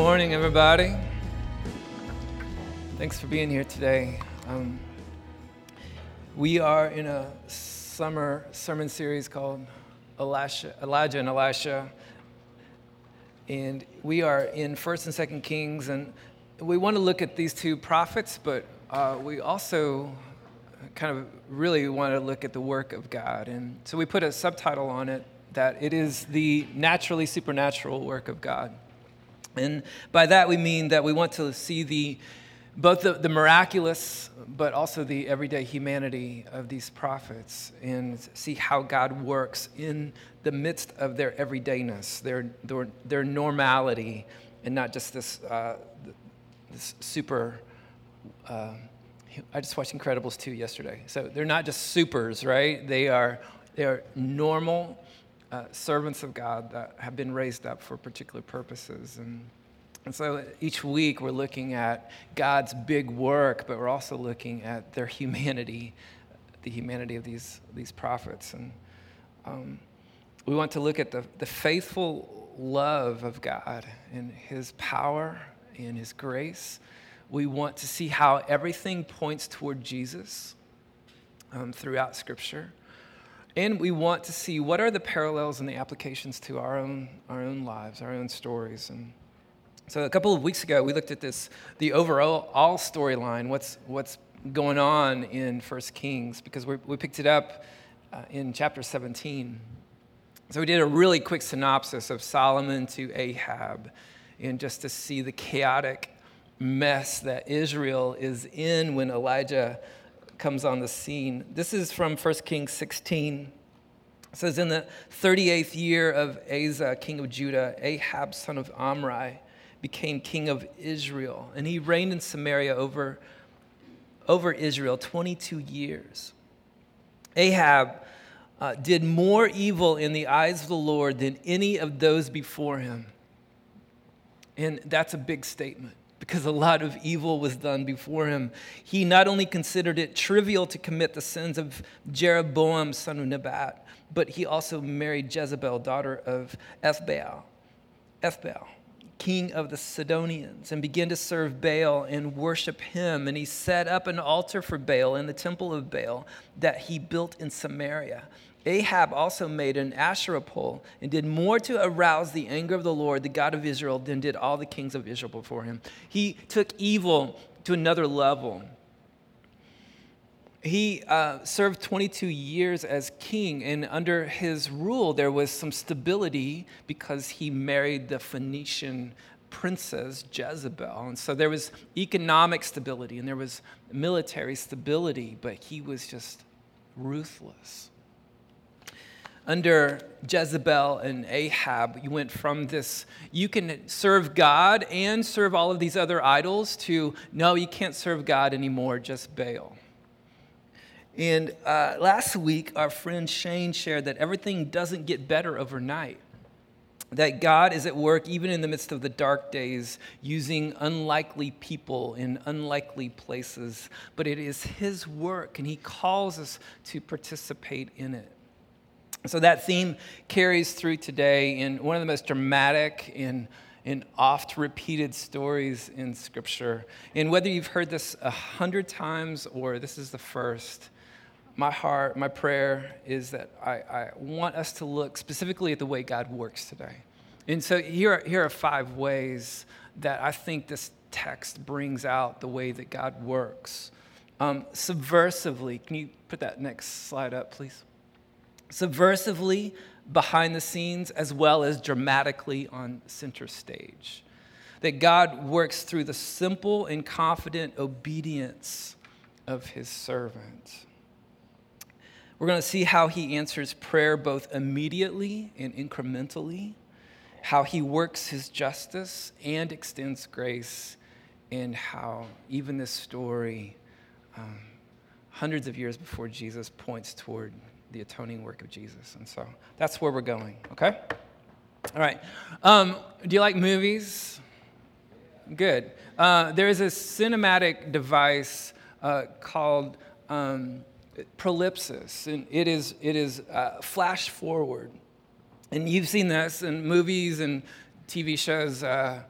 Good morning, everybody. Thanks for being here today. Um, we are in a summer sermon series called Elisha, Elijah and Elisha, and we are in First and Second Kings, and we want to look at these two prophets, but uh, we also kind of really want to look at the work of God, and so we put a subtitle on it that it is the naturally supernatural work of God. And by that we mean that we want to see the both the, the miraculous but also the everyday humanity of these prophets and see how God works in the midst of their everydayness, their, their, their normality, and not just this, uh, this super. Uh, I just watched Incredibles 2 yesterday. So they're not just supers, right? They are, they are normal uh, servants of God that have been raised up for particular purposes. And, and so each week we're looking at God's big work, but we're also looking at their humanity, the humanity of these, these prophets. And um, we want to look at the, the faithful love of God and His power and His grace. We want to see how everything points toward Jesus um, throughout Scripture. And we want to see what are the parallels and the applications to our own, our own lives, our own stories. And so a couple of weeks ago, we looked at this, the overall all storyline, what's, what's going on in First Kings, because we, we picked it up uh, in chapter 17. So we did a really quick synopsis of Solomon to Ahab, and just to see the chaotic mess that Israel is in when Elijah comes on the scene. This is from 1 Kings 16. It says, In the 38th year of Asa, king of Judah, Ahab, son of Omri, became king of Israel. And he reigned in Samaria over, over Israel 22 years. Ahab uh, did more evil in the eyes of the Lord than any of those before him. And that's a big statement because a lot of evil was done before him. He not only considered it trivial to commit the sins of Jeroboam, son of Nebat, but he also married Jezebel, daughter of Ethbaal, Ethbaal, king of the Sidonians, and began to serve Baal and worship him. And he set up an altar for Baal in the temple of Baal that he built in Samaria. Ahab also made an Asherah pole and did more to arouse the anger of the Lord, the God of Israel, than did all the kings of Israel before him. He took evil to another level. He uh, served 22 years as king, and under his rule, there was some stability because he married the Phoenician princess Jezebel. And so there was economic stability and there was military stability, but he was just ruthless under Jezebel and Ahab, you went from this, you can serve God and serve all of these other idols, to no, you can't serve God anymore, just Baal. And uh, last week, our friend Shane shared that everything doesn't get better overnight. That God is at work even in the midst of the dark days, using unlikely people in unlikely places. But it is His work, and He calls us to participate in it. So that theme carries through today in one of the most dramatic and, and oft repeated stories in Scripture. And whether you've heard this a hundred times or this is the first, my heart, my prayer is that I, I want us to look specifically at the way God works today. And so here are, here are five ways that I think this text brings out the way that God works. Um, subversively, can you put that next slide up, please? Subversively behind the scenes as well as dramatically on center stage. That God works through the simple and confident obedience of his servant. We're going to see how he answers prayer both immediately and incrementally, how he works his justice and extends grace, and how even this story, um, hundreds of years before Jesus, points toward the atoning work of Jesus. And so that's where we're going, okay? All right. Um, do you like movies? Good. Uh, there is a cinematic device uh, called um, prolepsis, and it is, it is uh, flash forward. And you've seen this in movies and TV shows. Uh,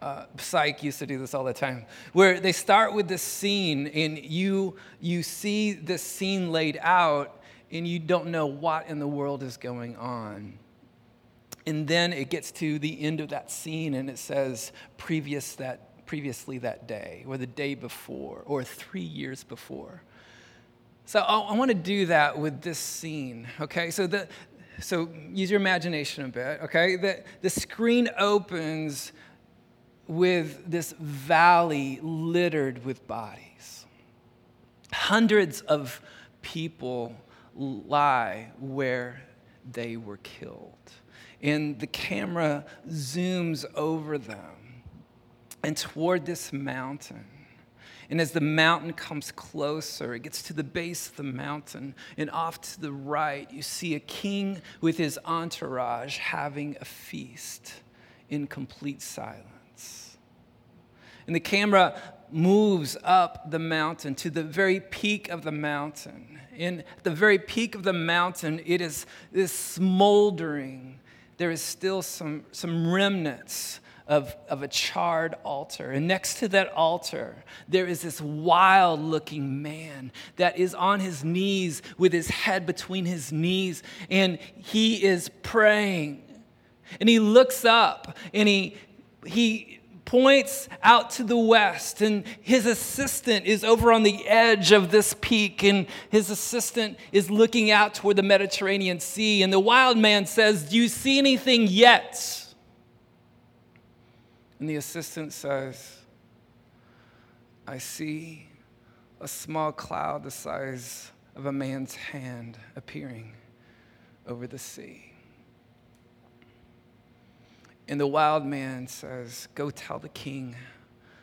uh, Psych used to do this all the time, where they start with this scene and you, you see this scene laid out and you don't know what in the world is going on. And then it gets to the end of that scene and it says, previous that, previously that day, or the day before, or three years before. So I, I want to do that with this scene, okay? So, the, so use your imagination a bit, okay? The, the screen opens with this valley littered with bodies. Hundreds of people lie where they were killed. And the camera zooms over them and toward this mountain. And as the mountain comes closer, it gets to the base of the mountain, and off to the right, you see a king with his entourage having a feast in complete silence. And the camera moves up the mountain to the very peak of the mountain. In the very peak of the mountain, it is this smoldering. There is still some, some remnants of, of a charred altar. And next to that altar, there is this wild looking man that is on his knees with his head between his knees, and he is praying. And he looks up and he, he points out to the west, and his assistant is over on the edge of this peak, and his assistant is looking out toward the Mediterranean Sea. And the wild man says, Do you see anything yet? And the assistant says, I see a small cloud the size of a man's hand appearing over the sea. And the wild man says, Go tell the king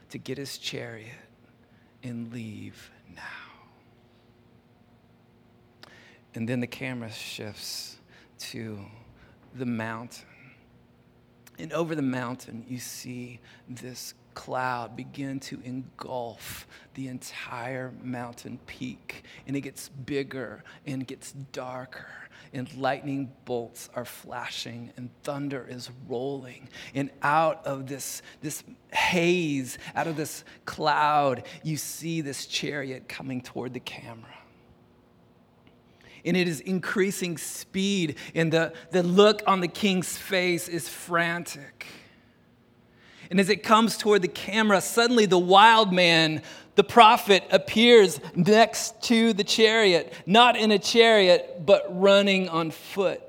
to get his chariot and leave now. And then the camera shifts to the mountain. And over the mountain, you see this cloud begin to engulf the entire mountain peak. And it gets bigger and gets darker and lightning bolts are flashing and thunder is rolling. And out of this, this haze, out of this cloud, you see this chariot coming toward the camera. And it is increasing speed, and the, the look on the king's face is frantic. And as it comes toward the camera, suddenly the wild man the prophet appears next to the chariot, not in a chariot, but running on foot.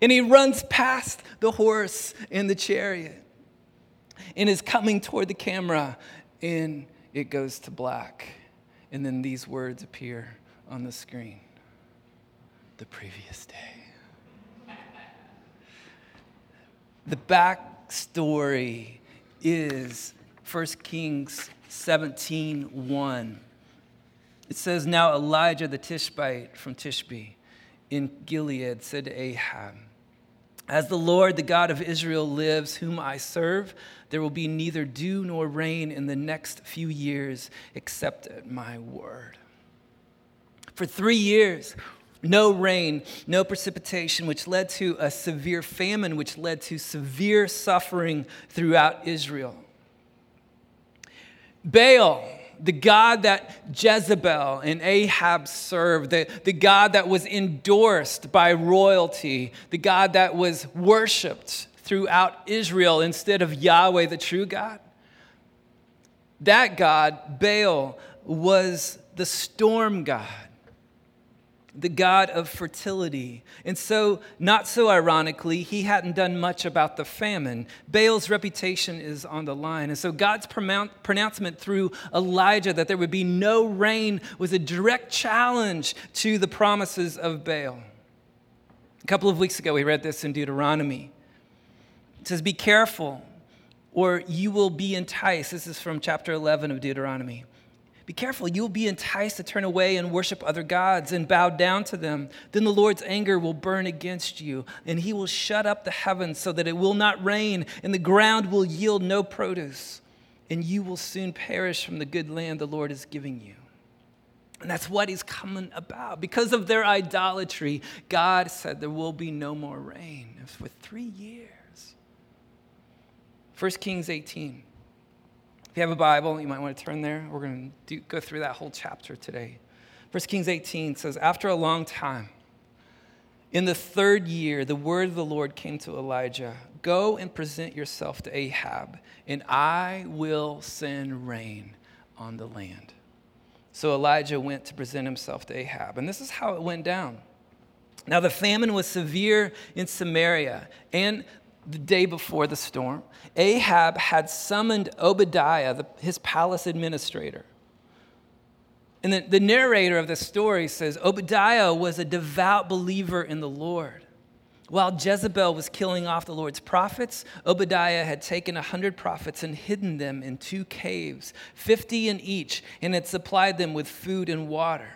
And he runs past the horse and the chariot and is coming toward the camera, and it goes to black. And then these words appear on the screen the previous day. The backstory is 1 Kings 17 1. It says, Now Elijah the Tishbite from Tishbe in Gilead said to Ahab, As the Lord, the God of Israel, lives, whom I serve, there will be neither dew nor rain in the next few years except at my word. For three years, no rain, no precipitation, which led to a severe famine, which led to severe suffering throughout Israel. Baal, the God that Jezebel and Ahab served, the, the God that was endorsed by royalty, the God that was worshiped throughout Israel instead of Yahweh, the true God. That God, Baal, was the storm God the god of fertility. And so, not so ironically, he hadn't done much about the famine. Baal's reputation is on the line. And so, God's pronouncement through Elijah that there would be no rain was a direct challenge to the promises of Baal. A couple of weeks ago, we read this in Deuteronomy. It says, Be careful, or you will be enticed. This is from chapter 11 of Deuteronomy. Be careful, you'll be enticed to turn away and worship other gods and bow down to them. Then the Lord's anger will burn against you, and he will shut up the heavens so that it will not rain, and the ground will yield no produce, and you will soon perish from the good land the Lord is giving you. And that's what he's coming about. Because of their idolatry, God said there will be no more rain. For three years. 1 Kings 18. If you have a Bible, you might want to turn there. We're going to go through that whole chapter today. 1 Kings 18 says, After a long time, in the third year, the word of the Lord came to Elijah Go and present yourself to Ahab, and I will send rain on the land. So Elijah went to present himself to Ahab. And this is how it went down. Now, the famine was severe in Samaria, and the day before the storm, Ahab had summoned Obadiah, the, his palace administrator. And the, the narrator of the story says Obadiah was a devout believer in the Lord. While Jezebel was killing off the Lord's prophets, Obadiah had taken a hundred prophets and hidden them in two caves, 50 in each, and had supplied them with food and water.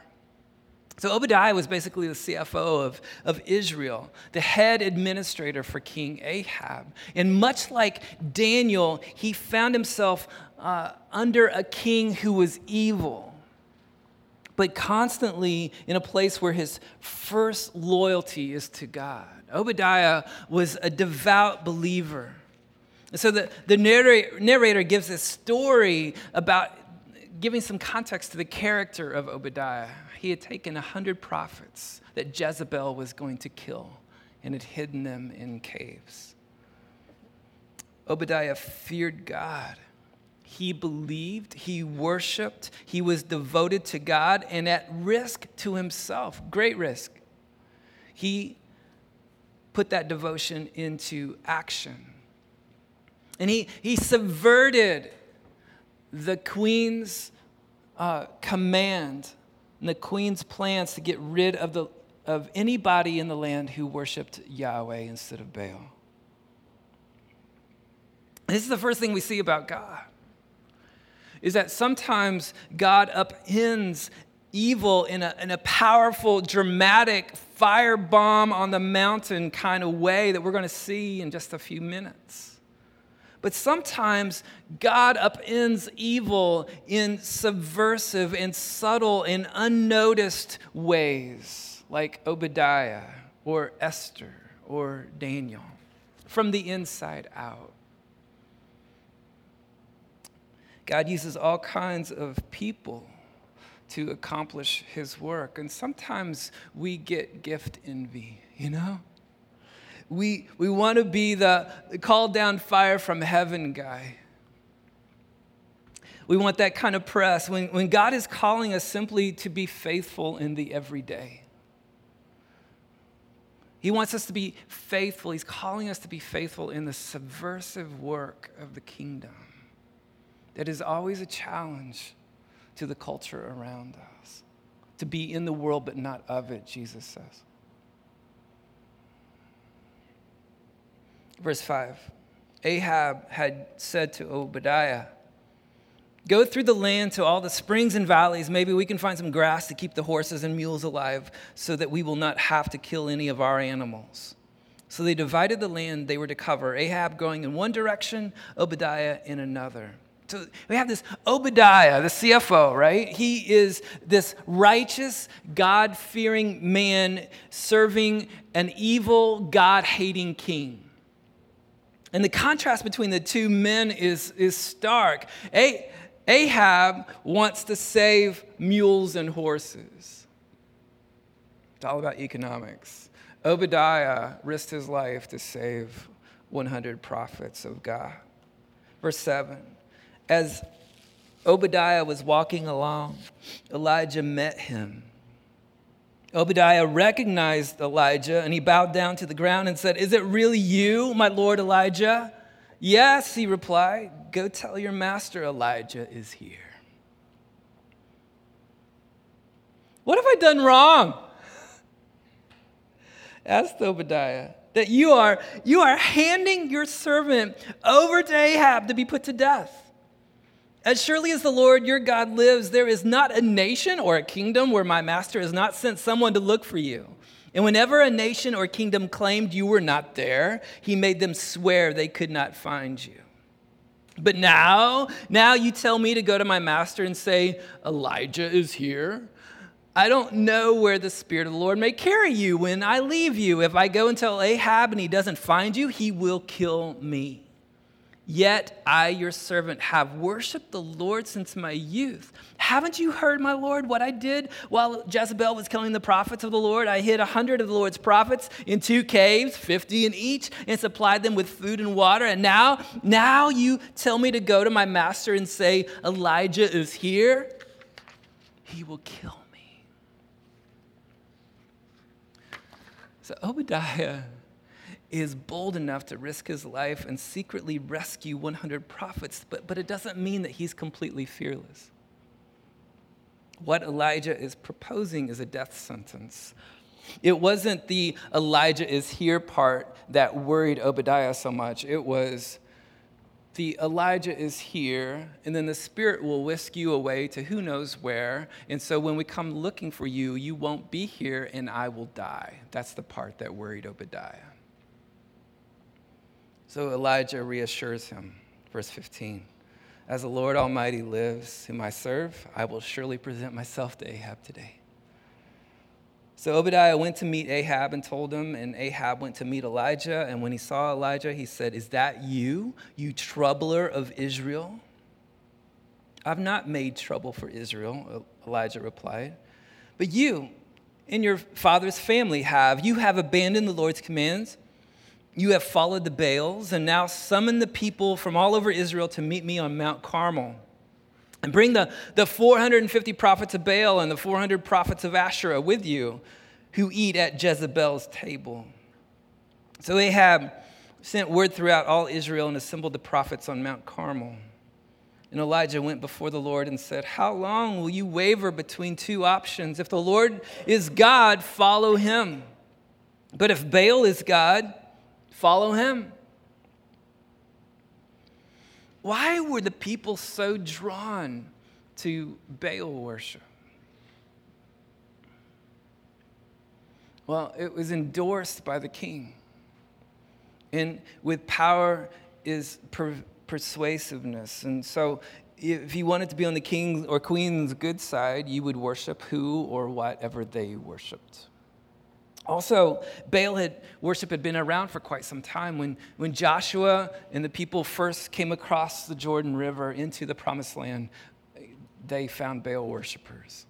So Obadiah was basically the CFO of, of Israel, the head administrator for King Ahab. And much like Daniel, he found himself uh, under a king who was evil, but constantly in a place where his first loyalty is to God. Obadiah was a devout believer. And so the, the narrator, narrator gives a story about giving some context to the character of Obadiah he had taken a hundred prophets that Jezebel was going to kill and had hidden them in caves. Obadiah feared God. He believed, he worshiped, he was devoted to God and at risk to himself, great risk. He put that devotion into action. And he, he subverted the queen's uh, command and the queen's plans to get rid of, the, of anybody in the land who worshiped Yahweh instead of Baal. This is the first thing we see about God. Is that sometimes God upends evil in a, in a powerful, dramatic, firebomb on the mountain kind of way that we're going to see in just a few minutes. But sometimes God upends evil in subversive and subtle and unnoticed ways, like Obadiah or Esther or Daniel, from the inside out. God uses all kinds of people to accomplish his work. And sometimes we get gift envy, you know? We, we want to be the, call down fire from heaven guy. We want that kind of press when, when God is calling us simply to be faithful in the everyday. He wants us to be faithful. He's calling us to be faithful in the subversive work of the kingdom that is always a challenge to the culture around us. To be in the world but not of it, Jesus says. Verse 5 Ahab had said to Obadiah, Go through the land to all the springs and valleys. Maybe we can find some grass to keep the horses and mules alive so that we will not have to kill any of our animals. So they divided the land they were to cover, Ahab going in one direction, Obadiah in another. So we have this Obadiah, the CFO, right? He is this righteous, God fearing man serving an evil, God hating king. And the contrast between the two men is, is stark. Ahab wants to save mules and horses, it's all about economics. Obadiah risked his life to save 100 prophets of God. Verse 7 As Obadiah was walking along, Elijah met him Obadiah recognized Elijah and he bowed down to the ground and said, Is it really you, my lord Elijah? Yes, he replied. Go tell your master Elijah is here. What have I done wrong? Asked Obadiah. That you are, you are handing your servant over to Ahab to be put to death. As surely as the Lord your God lives, there is not a nation or a kingdom where my master has not sent someone to look for you. And whenever a nation or kingdom claimed you were not there, he made them swear they could not find you. But now, now you tell me to go to my master and say, Elijah is here. I don't know where the Spirit of the Lord may carry you when I leave you. If I go and tell Ahab and he doesn't find you, he will kill me. Yet I, your servant, have worshiped the Lord since my youth. Haven't you heard, my Lord, what I did while Jezebel was killing the prophets of the Lord? I hid a hundred of the Lord's prophets in two caves, fifty in each, and supplied them with food and water. And now, now you tell me to go to my master and say, Elijah is here. He will kill me. So Obadiah is bold enough to risk his life and secretly rescue 100 prophets, but, but it doesn't mean that he's completely fearless. What Elijah is proposing is a death sentence. It wasn't the Elijah is here part that worried Obadiah so much. It was the Elijah is here, and then the Spirit will whisk you away to who knows where. And so when we come looking for you, you won't be here, and I will die. That's the part that worried Obadiah. So Elijah reassures him. Verse 15 As the Lord Almighty lives, whom I serve, I will surely present myself to Ahab today. So Obadiah went to meet Ahab and told him, and Ahab went to meet Elijah. And when he saw Elijah, he said, Is that you, you troubler of Israel? I've not made trouble for Israel, Elijah replied. But you and your father's family have. You have abandoned the Lord's commands you have followed the Baals, and now summon the people from all over Israel to meet me on Mount Carmel. And bring the, the 450 prophets of Baal and the 400 prophets of Asherah with you who eat at Jezebel's table. So Ahab sent word throughout all Israel and assembled the prophets on Mount Carmel. And Elijah went before the Lord and said, How long will you waver between two options? If the Lord is God, follow him. But if Baal is God, follow him. Why were the people so drawn to Baal worship? Well, it was endorsed by the king. And with power is per- persuasiveness. And so, if you wanted to be on the king or queen's good side, you would worship who or whatever they worshiped. Also, Baal had, worship had been around for quite some time. When, when Joshua and the people first came across the Jordan River into the promised land, they found Baal worshipers.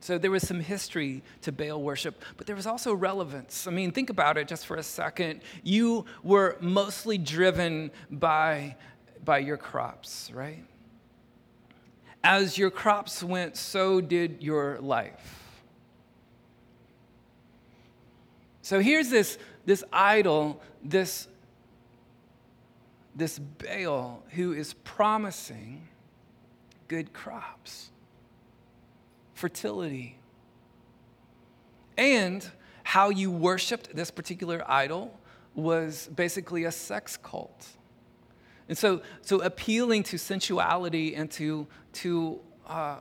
So there was some history to Baal worship, but there was also relevance. I mean, think about it just for a second. You were mostly driven by, by your crops, right? As your crops went, so did your life. So here's this, this idol, this, this Baal who is promising good crops, fertility, and how you worshiped this particular idol was basically a sex cult. And so, so appealing to sensuality and to, to uh,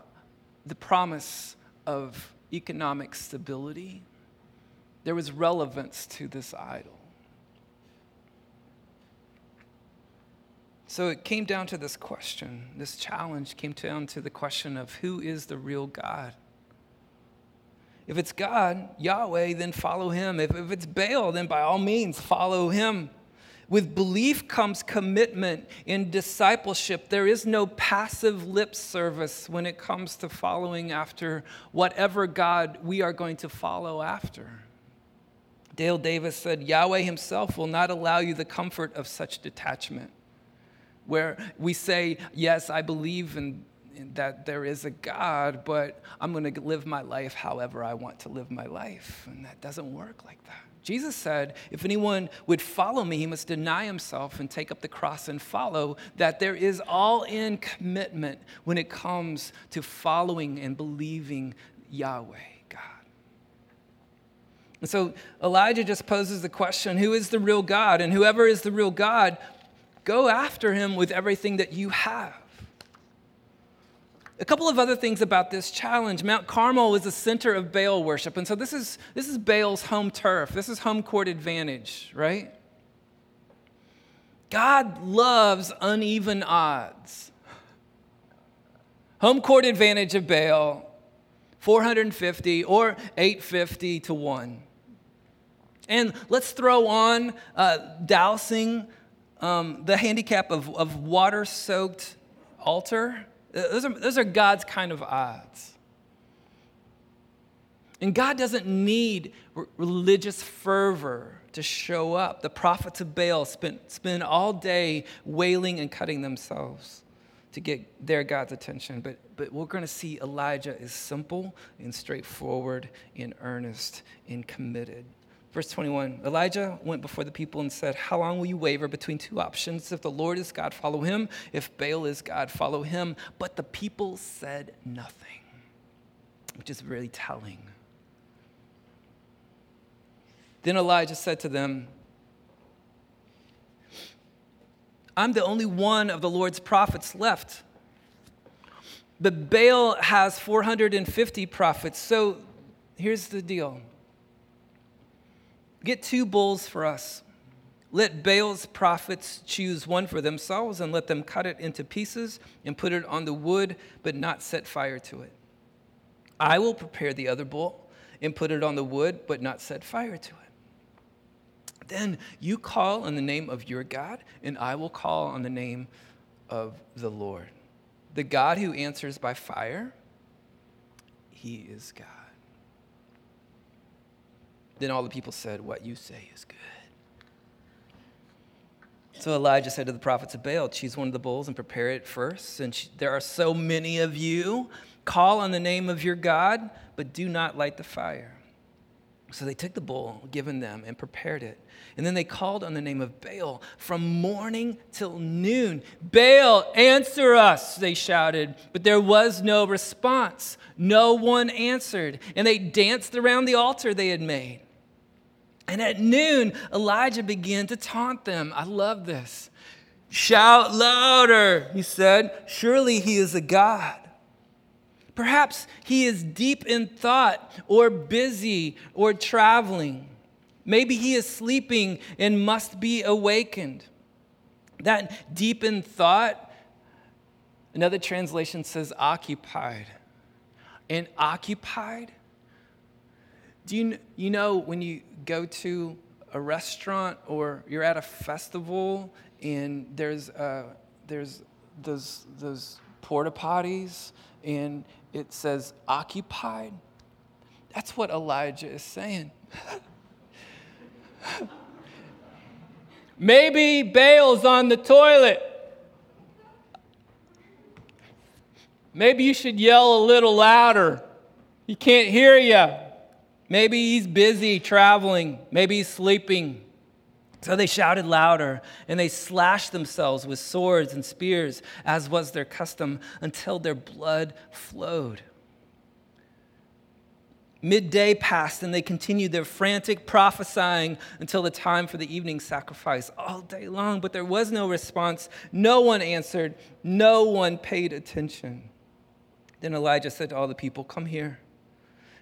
the promise of economic stability there was relevance to this idol. So it came down to this question. This challenge came down to the question of who is the real God? If it's God, Yahweh, then follow him. If, if it's Baal, then by all means follow him. With belief comes commitment in discipleship. There is no passive lip service when it comes to following after whatever God we are going to follow after. Dale Davis said, Yahweh himself will not allow you the comfort of such detachment, where we say, Yes, I believe in, in that there is a God, but I'm going to live my life however I want to live my life. And that doesn't work like that. Jesus said, If anyone would follow me, he must deny himself and take up the cross and follow, that there is all in commitment when it comes to following and believing Yahweh. And so Elijah just poses the question who is the real God? And whoever is the real God, go after him with everything that you have. A couple of other things about this challenge. Mount Carmel is the center of Baal worship. And so this is, this is Baal's home turf. This is home court advantage, right? God loves uneven odds. Home court advantage of Baal, 450 or 850 to 1. And let's throw on uh, dousing um, the handicap of, of water soaked altar. Those are, those are God's kind of odds. And God doesn't need religious fervor to show up. The prophets of Baal spent, spend all day wailing and cutting themselves to get their God's attention. But, but we're going to see Elijah is simple and straightforward and earnest and committed. Verse 21 Elijah went before the people and said, How long will you waver between two options? If the Lord is God, follow him. If Baal is God, follow him. But the people said nothing, which is really telling. Then Elijah said to them, I'm the only one of the Lord's prophets left. But Baal has 450 prophets. So here's the deal get two bulls for us. Let Baal's prophets choose one for themselves and let them cut it into pieces and put it on the wood, but not set fire to it. I will prepare the other bull and put it on the wood, but not set fire to it. Then you call on the name of your God, and I will call on the name of the Lord. The God who answers by fire, he is God. Then all the people said, What you say is good. So Elijah said to the prophets of Baal, Choose one of the bulls and prepare it first. Since there are so many of you, call on the name of your God, but do not light the fire. So they took the bull given them and prepared it. And then they called on the name of Baal from morning till noon. Baal, answer us, they shouted. But there was no response. No one answered. And they danced around the altar they had made. And at noon, Elijah began to taunt them. I love this. Shout louder, he said. Surely he is a God. Perhaps he is deep in thought or busy or traveling. Maybe he is sleeping and must be awakened. That deep in thought, another translation says occupied. And occupied, do you, you know when you go to a restaurant or you're at a festival and there's, uh, there's those, those porta potties and it says occupied? That's what Elijah is saying. Maybe Baal's on the toilet. Maybe you should yell a little louder. He can't hear you. Maybe he's busy traveling. Maybe he's sleeping. So they shouted louder, and they slashed themselves with swords and spears, as was their custom, until their blood flowed. Midday passed, and they continued their frantic prophesying until the time for the evening sacrifice all day long. But there was no response. No one answered. No one paid attention. Then Elijah said to all the people, Come here.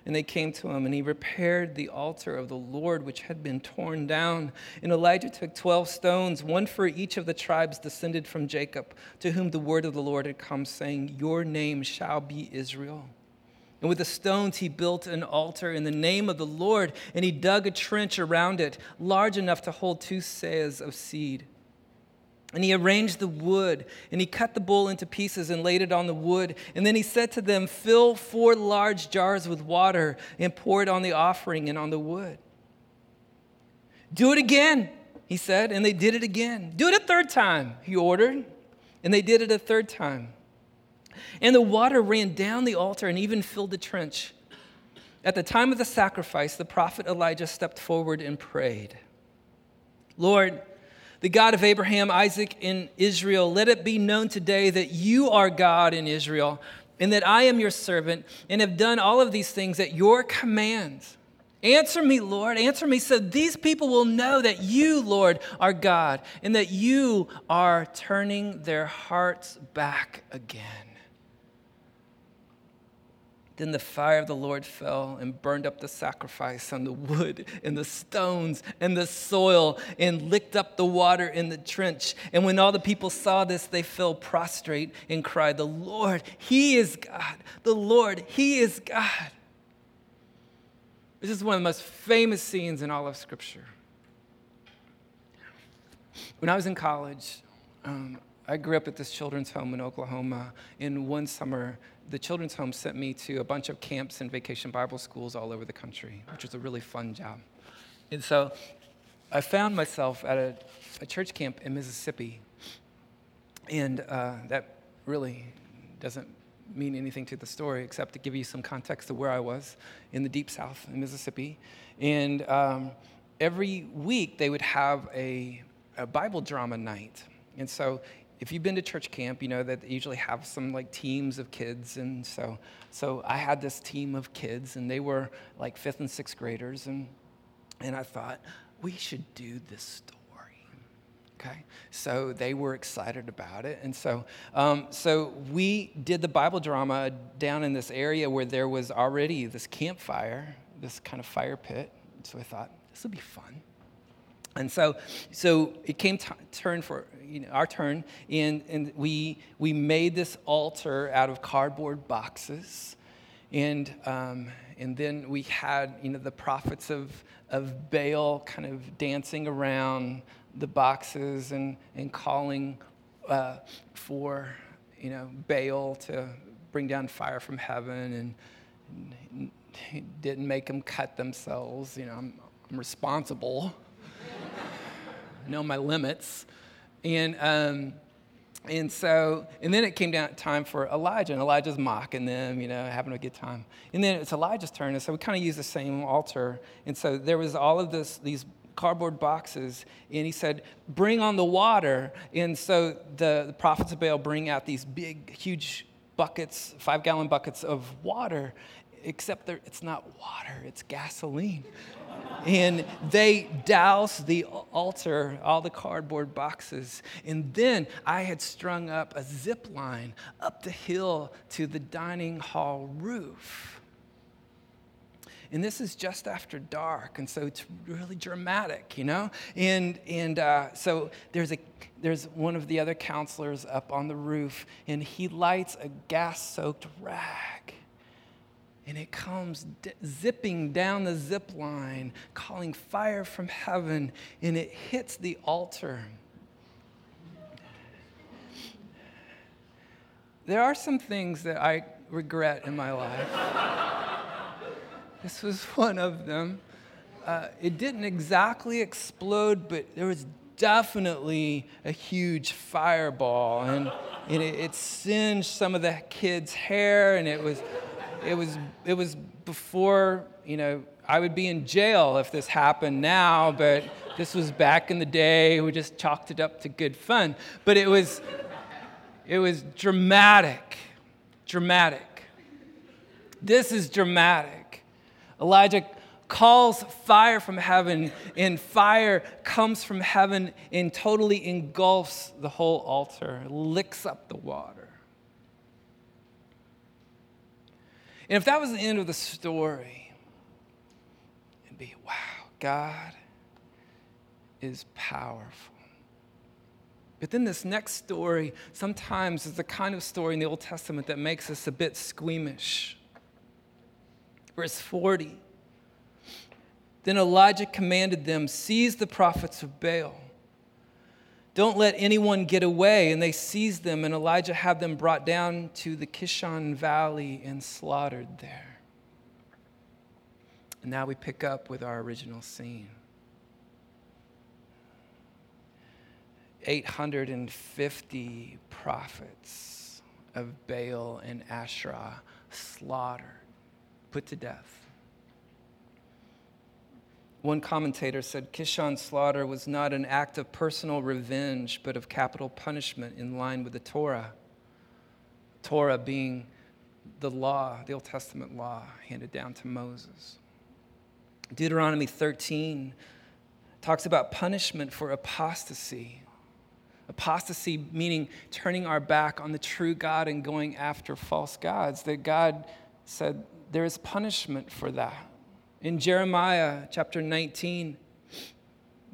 And they came to him, and he repaired the altar of the Lord, which had been torn down. And Elijah took 12 stones, one for each of the tribes descended from Jacob, to whom the word of the Lord had come, saying, Your name shall be Israel. And with the stones, he built an altar in the name of the Lord, and he dug a trench around it, large enough to hold two seahs of seed. And he arranged the wood, and he cut the bull into pieces and laid it on the wood. And then he said to them, Fill four large jars with water and pour it on the offering and on the wood. Do it again, he said, and they did it again. Do it a third time, he ordered, and they did it a third time. And the water ran down the altar and even filled the trench. At the time of the sacrifice, the prophet Elijah stepped forward and prayed Lord, the God of Abraham, Isaac, and Israel, let it be known today that you are God in Israel, and that I am your servant, and have done all of these things at your command. Answer me, Lord. Answer me so these people will know that you, Lord, are God, and that you are turning their hearts back again. Then the fire of the Lord fell and burned up the sacrifice on the wood and the stones and the soil and licked up the water in the trench. And when all the people saw this, they fell prostrate and cried, The Lord, He is God. The Lord, He is God. This is one of the most famous scenes in all of Scripture. when I was in college, um, I grew up at this children's home in Oklahoma. In one summer, the children's home sent me to a bunch of camps and vacation Bible schools all over the country, which was a really fun job. And so I found myself at a, a church camp in Mississippi. And uh, that really doesn't mean anything to the story except to give you some context of where I was in the deep south in Mississippi. And um, every week they would have a a Bible drama night. And so if you've been to church camp, you know that they usually have some like teams of kids. And so, so I had this team of kids, and they were like fifth and sixth graders. And, and I thought, we should do this story. Okay, so they were excited about it, and so um, so we did the Bible drama down in this area where there was already this campfire, this kind of fire pit. So I thought this would be fun. And so, so it came t- turn for you know, our turn, and, and we, we made this altar out of cardboard boxes. And, um, and then we had you know, the prophets of, of Baal kind of dancing around the boxes and, and calling uh, for you know, Baal to bring down fire from heaven and, and didn't make them cut themselves. You know, I'm, I'm responsible know my limits. And, um, and so, and then it came down time for Elijah, and Elijah's mocking them, you know, having a good time. And then it's Elijah's turn, and so we kind of use the same altar. And so there was all of this, these cardboard boxes, and he said, "Bring on the water." And so the, the prophets of Baal bring out these big, huge buckets, five-gallon buckets of water, except it's not water; it's gasoline and they doused the altar, all the cardboard boxes. And then I had strung up a zip line up the hill to the dining hall roof. And this is just after dark, and so it's really dramatic, you know? And, and uh, so there's, a, there's one of the other counselors up on the roof, and he lights a gas soaked rag and it comes d- zipping down the zip line, calling fire from heaven, and it hits the altar. There are some things that I regret in my life. this was one of them. Uh, it didn't exactly explode, but there was definitely a huge fireball, and, and it, it singed some of the kids' hair, and it was it was, it was before, you know, I would be in jail if this happened now, but this was back in the day. We just chalked it up to good fun. But it was, it was dramatic, dramatic. This is dramatic. Elijah calls fire from heaven, and fire comes from heaven and totally engulfs the whole altar, licks up the water. And if that was the end of the story, it'd be wow, God is powerful. But then this next story sometimes is the kind of story in the Old Testament that makes us a bit squeamish. Verse 40 Then Elijah commanded them, Seize the prophets of Baal don't let anyone get away. And they seized them, and Elijah had them brought down to the Kishon Valley and slaughtered there. And now we pick up with our original scene. 850 prophets of Baal and Asherah slaughtered, put to death. One commentator said Kishon's slaughter was not an act of personal revenge, but of capital punishment in line with the Torah. Torah being the law, the Old Testament law handed down to Moses. Deuteronomy 13 talks about punishment for apostasy. Apostasy meaning turning our back on the true God and going after false gods. That God said there is punishment for that. In Jeremiah chapter 19,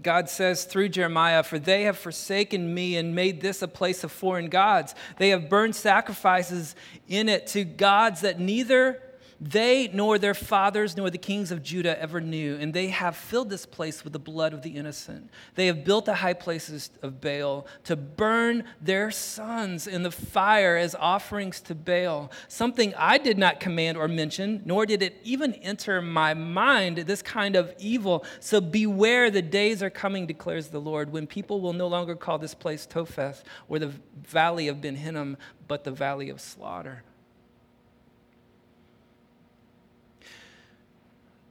God says through Jeremiah, For they have forsaken me and made this a place of foreign gods. They have burned sacrifices in it to gods that neither they nor their fathers nor the kings of Judah ever knew, and they have filled this place with the blood of the innocent. They have built the high places of Baal to burn their sons in the fire as offerings to Baal, something I did not command or mention, nor did it even enter my mind, this kind of evil. So beware, the days are coming, declares the Lord, when people will no longer call this place Topheth or the valley of Ben Hinnom, but the valley of slaughter.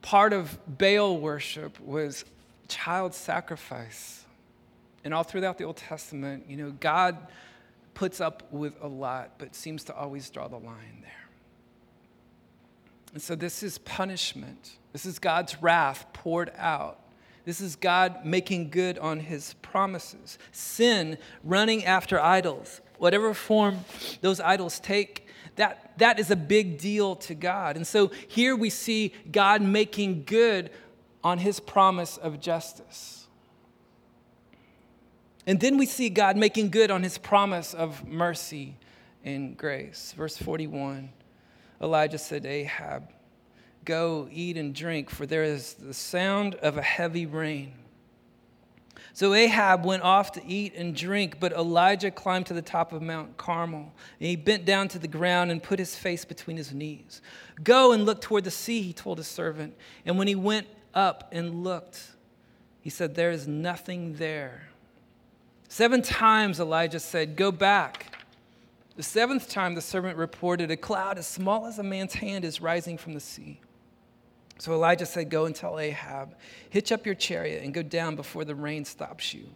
Part of Baal worship was child sacrifice. And all throughout the Old Testament, you know, God puts up with a lot, but seems to always draw the line there. And so this is punishment. This is God's wrath poured out. This is God making good on his promises. Sin, running after idols, whatever form those idols take, that, that is a big deal to God. And so here we see God making good on his promise of justice. And then we see God making good on his promise of mercy and grace. Verse 41 Elijah said to Ahab, Go, eat and drink, for there is the sound of a heavy rain. So Ahab went off to eat and drink, but Elijah climbed to the top of Mount Carmel. And he bent down to the ground and put his face between his knees. Go and look toward the sea, he told his servant. And when he went up and looked, he said, There is nothing there. Seven times Elijah said, Go back. The seventh time the servant reported, A cloud as small as a man's hand is rising from the sea. So Elijah said, Go and tell Ahab, hitch up your chariot and go down before the rain stops you.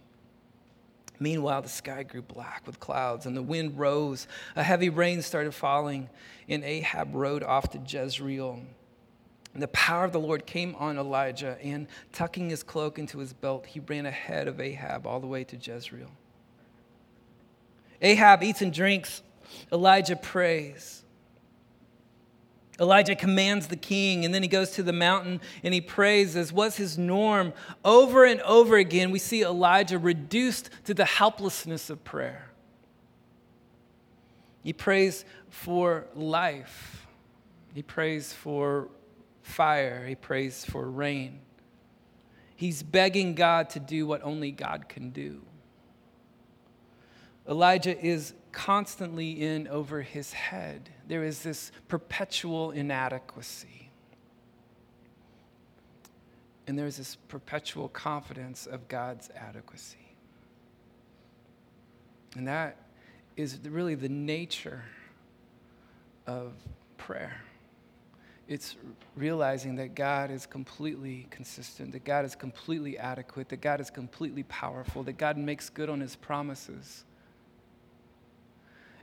Meanwhile, the sky grew black with clouds, and the wind rose. A heavy rain started falling, and Ahab rode off to Jezreel. And the power of the Lord came on Elijah, and tucking his cloak into his belt, he ran ahead of Ahab all the way to Jezreel. Ahab eats and drinks, Elijah prays. Elijah commands the king, and then he goes to the mountain and he prays, as was his norm. Over and over again, we see Elijah reduced to the helplessness of prayer. He prays for life, he prays for fire, he prays for rain. He's begging God to do what only God can do. Elijah is constantly in over his head. There is this perpetual inadequacy. And there's this perpetual confidence of God's adequacy. And that is really the nature of prayer. It's realizing that God is completely consistent, that God is completely adequate, that God is completely powerful, that God makes good on his promises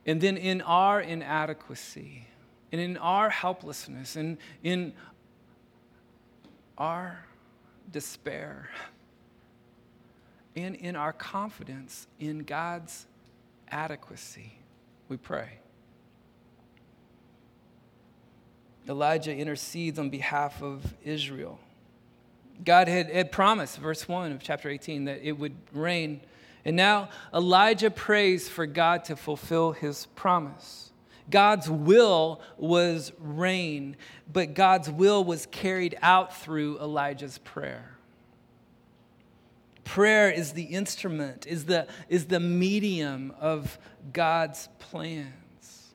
and then in our inadequacy, and in our helplessness, and in our despair, and in our confidence in God's adequacy, we pray. Elijah intercedes on behalf of Israel. God had, had promised, verse 1 of chapter 18, that it would rain and now Elijah prays for God to fulfill his promise. God's will was rain, but God's will was carried out through Elijah's prayer. Prayer is the instrument, is the, is the medium of God's plans.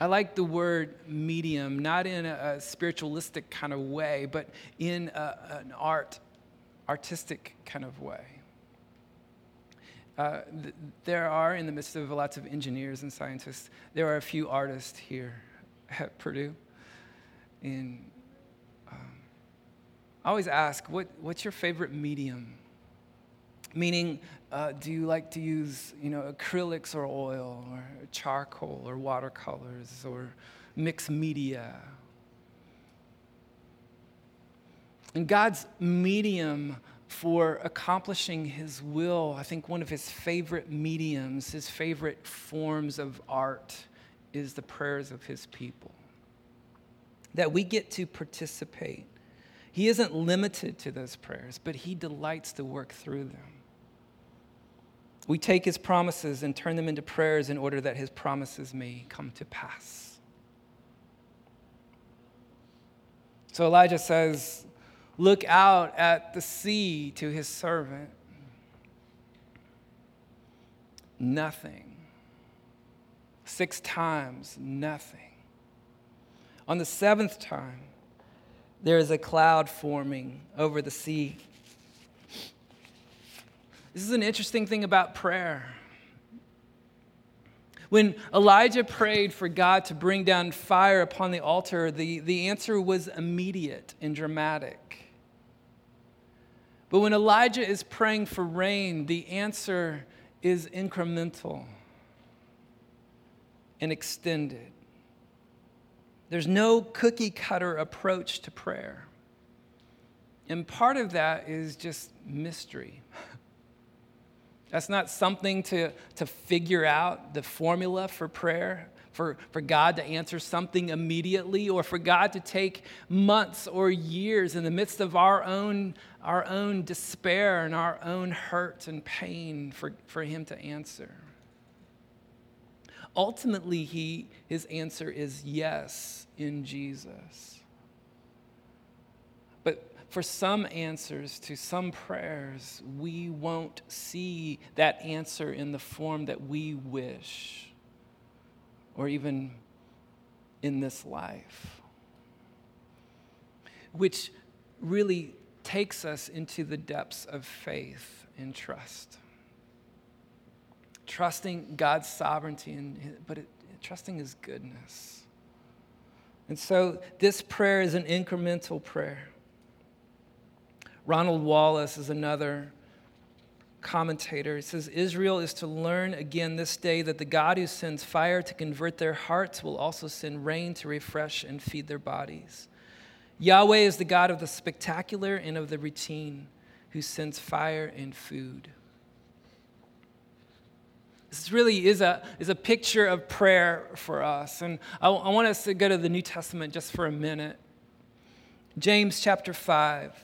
I like the word medium, not in a, a spiritualistic kind of way, but in a, an art, artistic kind of way. Uh, th- there are, in the midst of lots of engineers and scientists, there are a few artists here at Purdue. And um, I always ask, what, what's your favorite medium? Meaning, uh, do you like to use, you know, acrylics or oil or charcoal or watercolors or mixed media? And God's medium for accomplishing his will. I think one of his favorite mediums, his favorite forms of art, is the prayers of his people. That we get to participate. He isn't limited to those prayers, but he delights to work through them. We take his promises and turn them into prayers in order that his promises may come to pass. So Elijah says, Look out at the sea to his servant. Nothing. Six times, nothing. On the seventh time, there is a cloud forming over the sea. This is an interesting thing about prayer. When Elijah prayed for God to bring down fire upon the altar, the, the answer was immediate and dramatic. But when Elijah is praying for rain, the answer is incremental and extended. There's no cookie cutter approach to prayer. And part of that is just mystery. That's not something to, to figure out the formula for prayer, for, for God to answer something immediately, or for God to take months or years in the midst of our own, our own despair and our own hurt and pain for, for Him to answer. Ultimately, he, his answer is yes in Jesus. But for some answers to some prayers, we won't see that answer in the form that we wish, or even in this life. Which really takes us into the depths of faith and trust trusting God's sovereignty, and, but it, trusting His goodness. And so this prayer is an incremental prayer. Ronald Wallace is another commentator. Says Israel is to learn again this day that the God who sends fire to convert their hearts will also send rain to refresh and feed their bodies. Yahweh is the God of the spectacular and of the routine, who sends fire and food. This really is a, is a picture of prayer for us. And I, I want us to go to the New Testament just for a minute. James chapter 5.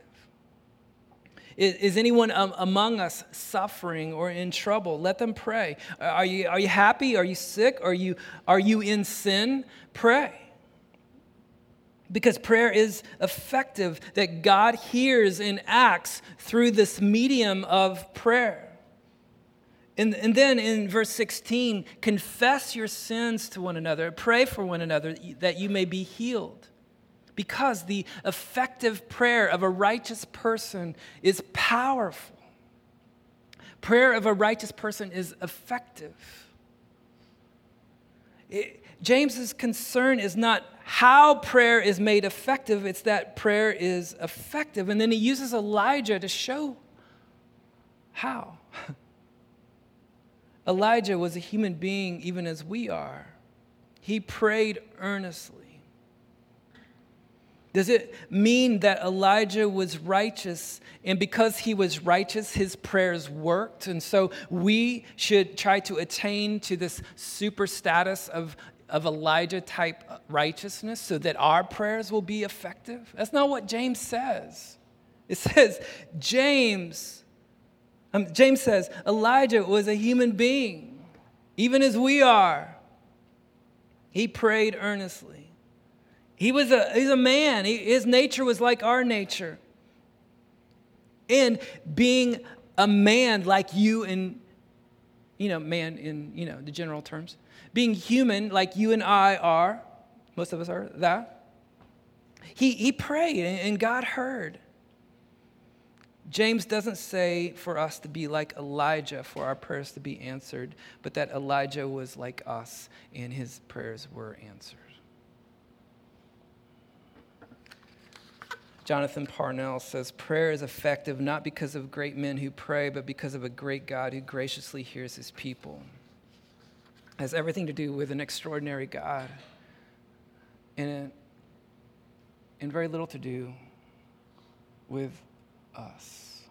Is, is anyone um, among us suffering or in trouble? Let them pray. Are you, are you happy? Are you sick? Are you, are you in sin? Pray. Because prayer is effective, that God hears and acts through this medium of prayer. And, and then in verse 16, confess your sins to one another, pray for one another that you may be healed. Because the effective prayer of a righteous person is powerful. Prayer of a righteous person is effective. It, James's concern is not how prayer is made effective, it's that prayer is effective. And then he uses Elijah to show how. Elijah was a human being, even as we are. He prayed earnestly. Does it mean that Elijah was righteous and because he was righteous, his prayers worked? And so we should try to attain to this super status of, of Elijah type righteousness so that our prayers will be effective? That's not what James says. It says, James, um, James says, Elijah was a human being, even as we are. He prayed earnestly. He was a, he's a man. He, his nature was like our nature. And being a man like you and, you know, man in, you know, the general terms, being human like you and I are, most of us are that, he, he prayed and God heard. James doesn't say for us to be like Elijah for our prayers to be answered, but that Elijah was like us and his prayers were answered. Jonathan Parnell says prayer is effective not because of great men who pray, but because of a great God who graciously hears his people. It has everything to do with an extraordinary God and, and very little to do with us.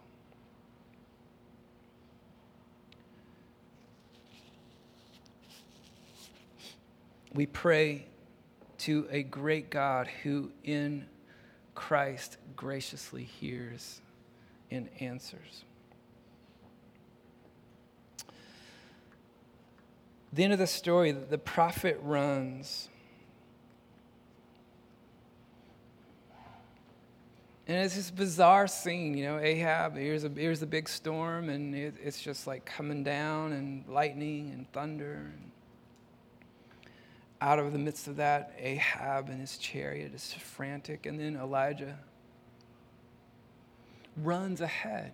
We pray to a great God who in Christ graciously hears and answers. The end of the story, the prophet runs And it's this bizarre scene, you know, Ahab, here's a, here's a big storm, and it, it's just like coming down, and lightning and thunder. And out of the midst of that, Ahab and his chariot is frantic, and then Elijah runs ahead.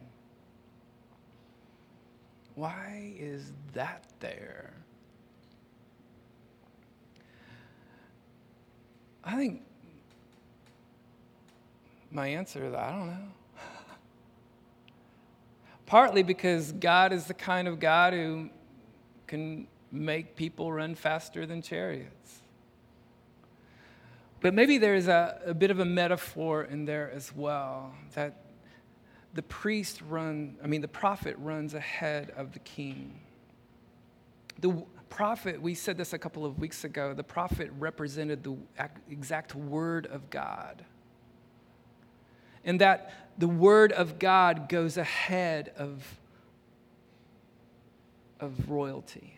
Why is that there? I think my answer is I don't know. Partly because God is the kind of God who can make people run faster than chariots. But maybe there's a, a bit of a metaphor in there as well that the priest run, I mean, the prophet runs ahead of the king. The prophet, we said this a couple of weeks ago, the prophet represented the exact word of God and that the Word of God goes ahead of, of royalty.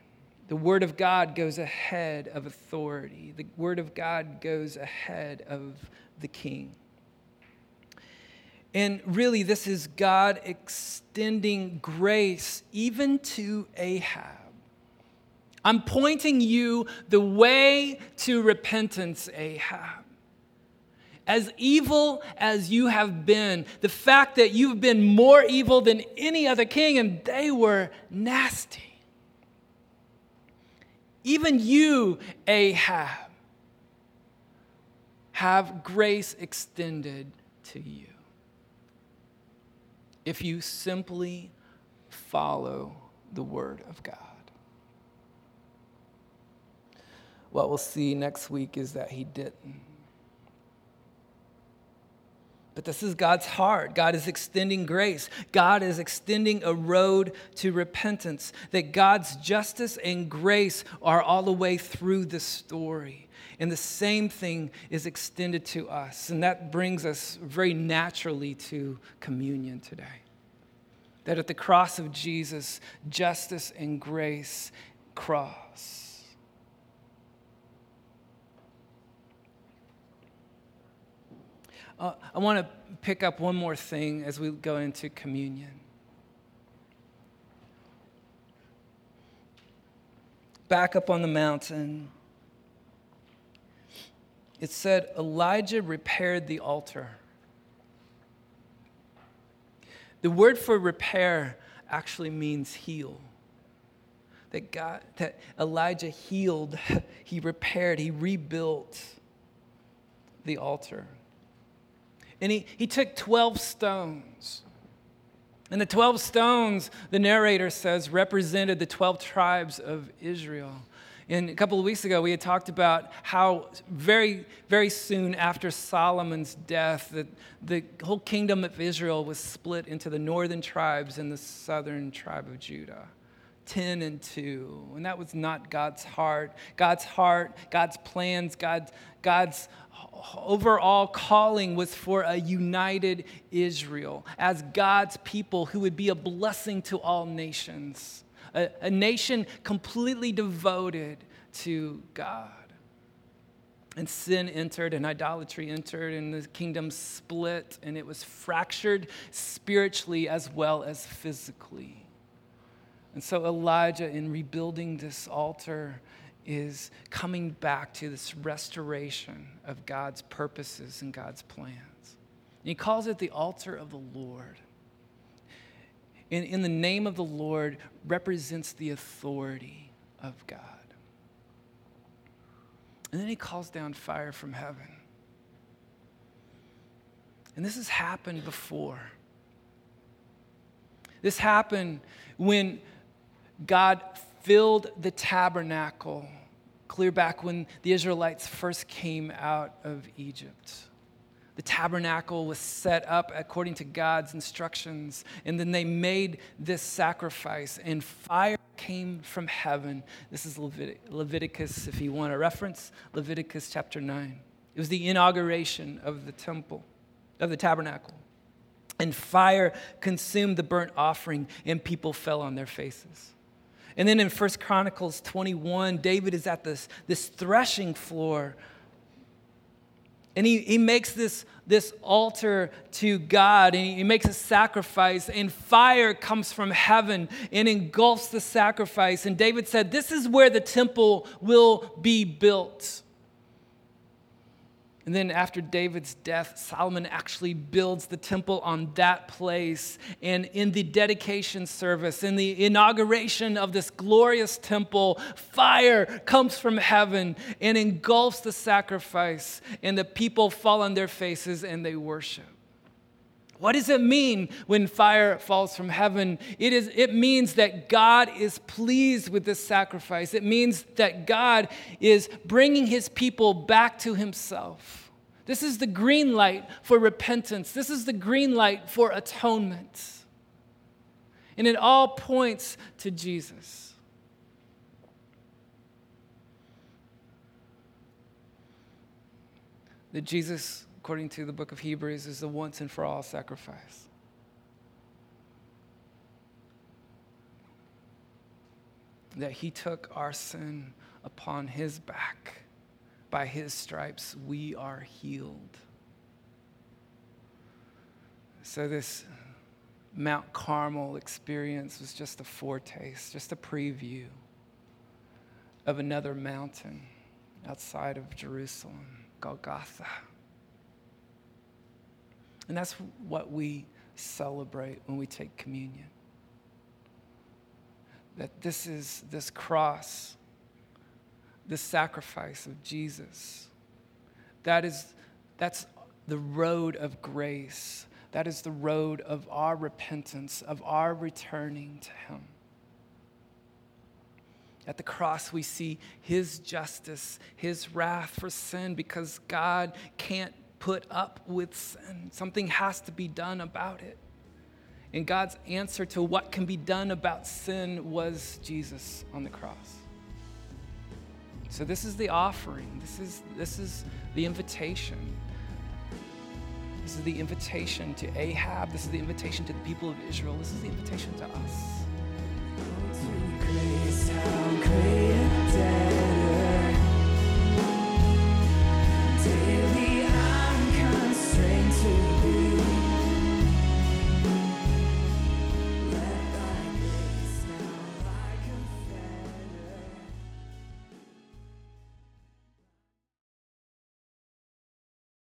The Word of God goes ahead of authority. The Word of God goes ahead of the king. And really, this is God extending grace even to Ahab. I'm pointing you the way to repentance, Ahab as evil as you have been, the fact that you've been more evil than any other king, and they were nasty. Even you, Ahab, have grace extended to you if you simply follow the word of God. What we'll see next week is that he didn't. But this is God's heart. God is extending grace. God is extending a road to repentance. That God's justice and grace are all the way through the story. And the same thing is extended to us. And that brings us very naturally to communion today. That at the cross of Jesus, justice and grace cross. Uh, I want to pick up one more thing as we go into communion. Back up on the mountain, it said Elijah repaired the altar. The word for repair actually means heal. That God, that Elijah healed, he repaired, he rebuilt the altar. And he, he took 12 stones. And the 12 stones, the narrator says, represented the 12 tribes of Israel. And a couple of weeks ago, we had talked about how very, very soon after Solomon's death, the, the whole kingdom of Israel was split into the northern tribes and the southern tribe of Judah. 10 and 2. And that was not God's heart. God's heart, God's plans, God, God's overall calling was for a united Israel as God's people who would be a blessing to all nations, a, a nation completely devoted to God. And sin entered, and idolatry entered, and the kingdom split, and it was fractured spiritually as well as physically. And so Elijah, in rebuilding this altar, is coming back to this restoration of God's purposes and God's plans. And he calls it the altar of the Lord. in, in the name of the Lord represents the authority of God. And then he calls down fire from heaven. And this has happened before. This happened when God filled the tabernacle clear back when the Israelites first came out of Egypt. The tabernacle was set up according to God's instructions, and then they made this sacrifice, and fire came from heaven. This is Levit- Leviticus, if you want a reference, Leviticus chapter 9. It was the inauguration of the temple, of the tabernacle. And fire consumed the burnt offering, and people fell on their faces. And then in 1 Chronicles 21, David is at this, this threshing floor. And he, he makes this, this altar to God and he makes a sacrifice, and fire comes from heaven and engulfs the sacrifice. And David said, This is where the temple will be built. And then after David's death, Solomon actually builds the temple on that place. And in the dedication service, in the inauguration of this glorious temple, fire comes from heaven and engulfs the sacrifice. And the people fall on their faces and they worship. What does it mean when fire falls from heaven? It, is, it means that God is pleased with this sacrifice. It means that God is bringing his people back to himself. This is the green light for repentance. This is the green light for atonement. And it all points to Jesus. That Jesus according to the book of Hebrews, is the once and for all sacrifice. That he took our sin upon his back. By his stripes, we are healed. So, this Mount Carmel experience was just a foretaste, just a preview of another mountain outside of Jerusalem, Golgotha. And that's what we celebrate when we take communion. That this is this cross, this sacrifice of Jesus. That is that's the road of grace. That is the road of our repentance, of our returning to Him. At the cross, we see His justice, His wrath for sin, because God can't put up with sin. Something has to be done about it. And God's answer to what can be done about sin was Jesus on the cross. So this is the offering. This is this is the invitation. This is the invitation to Ahab. This is the invitation to the people of Israel. This is the invitation to us.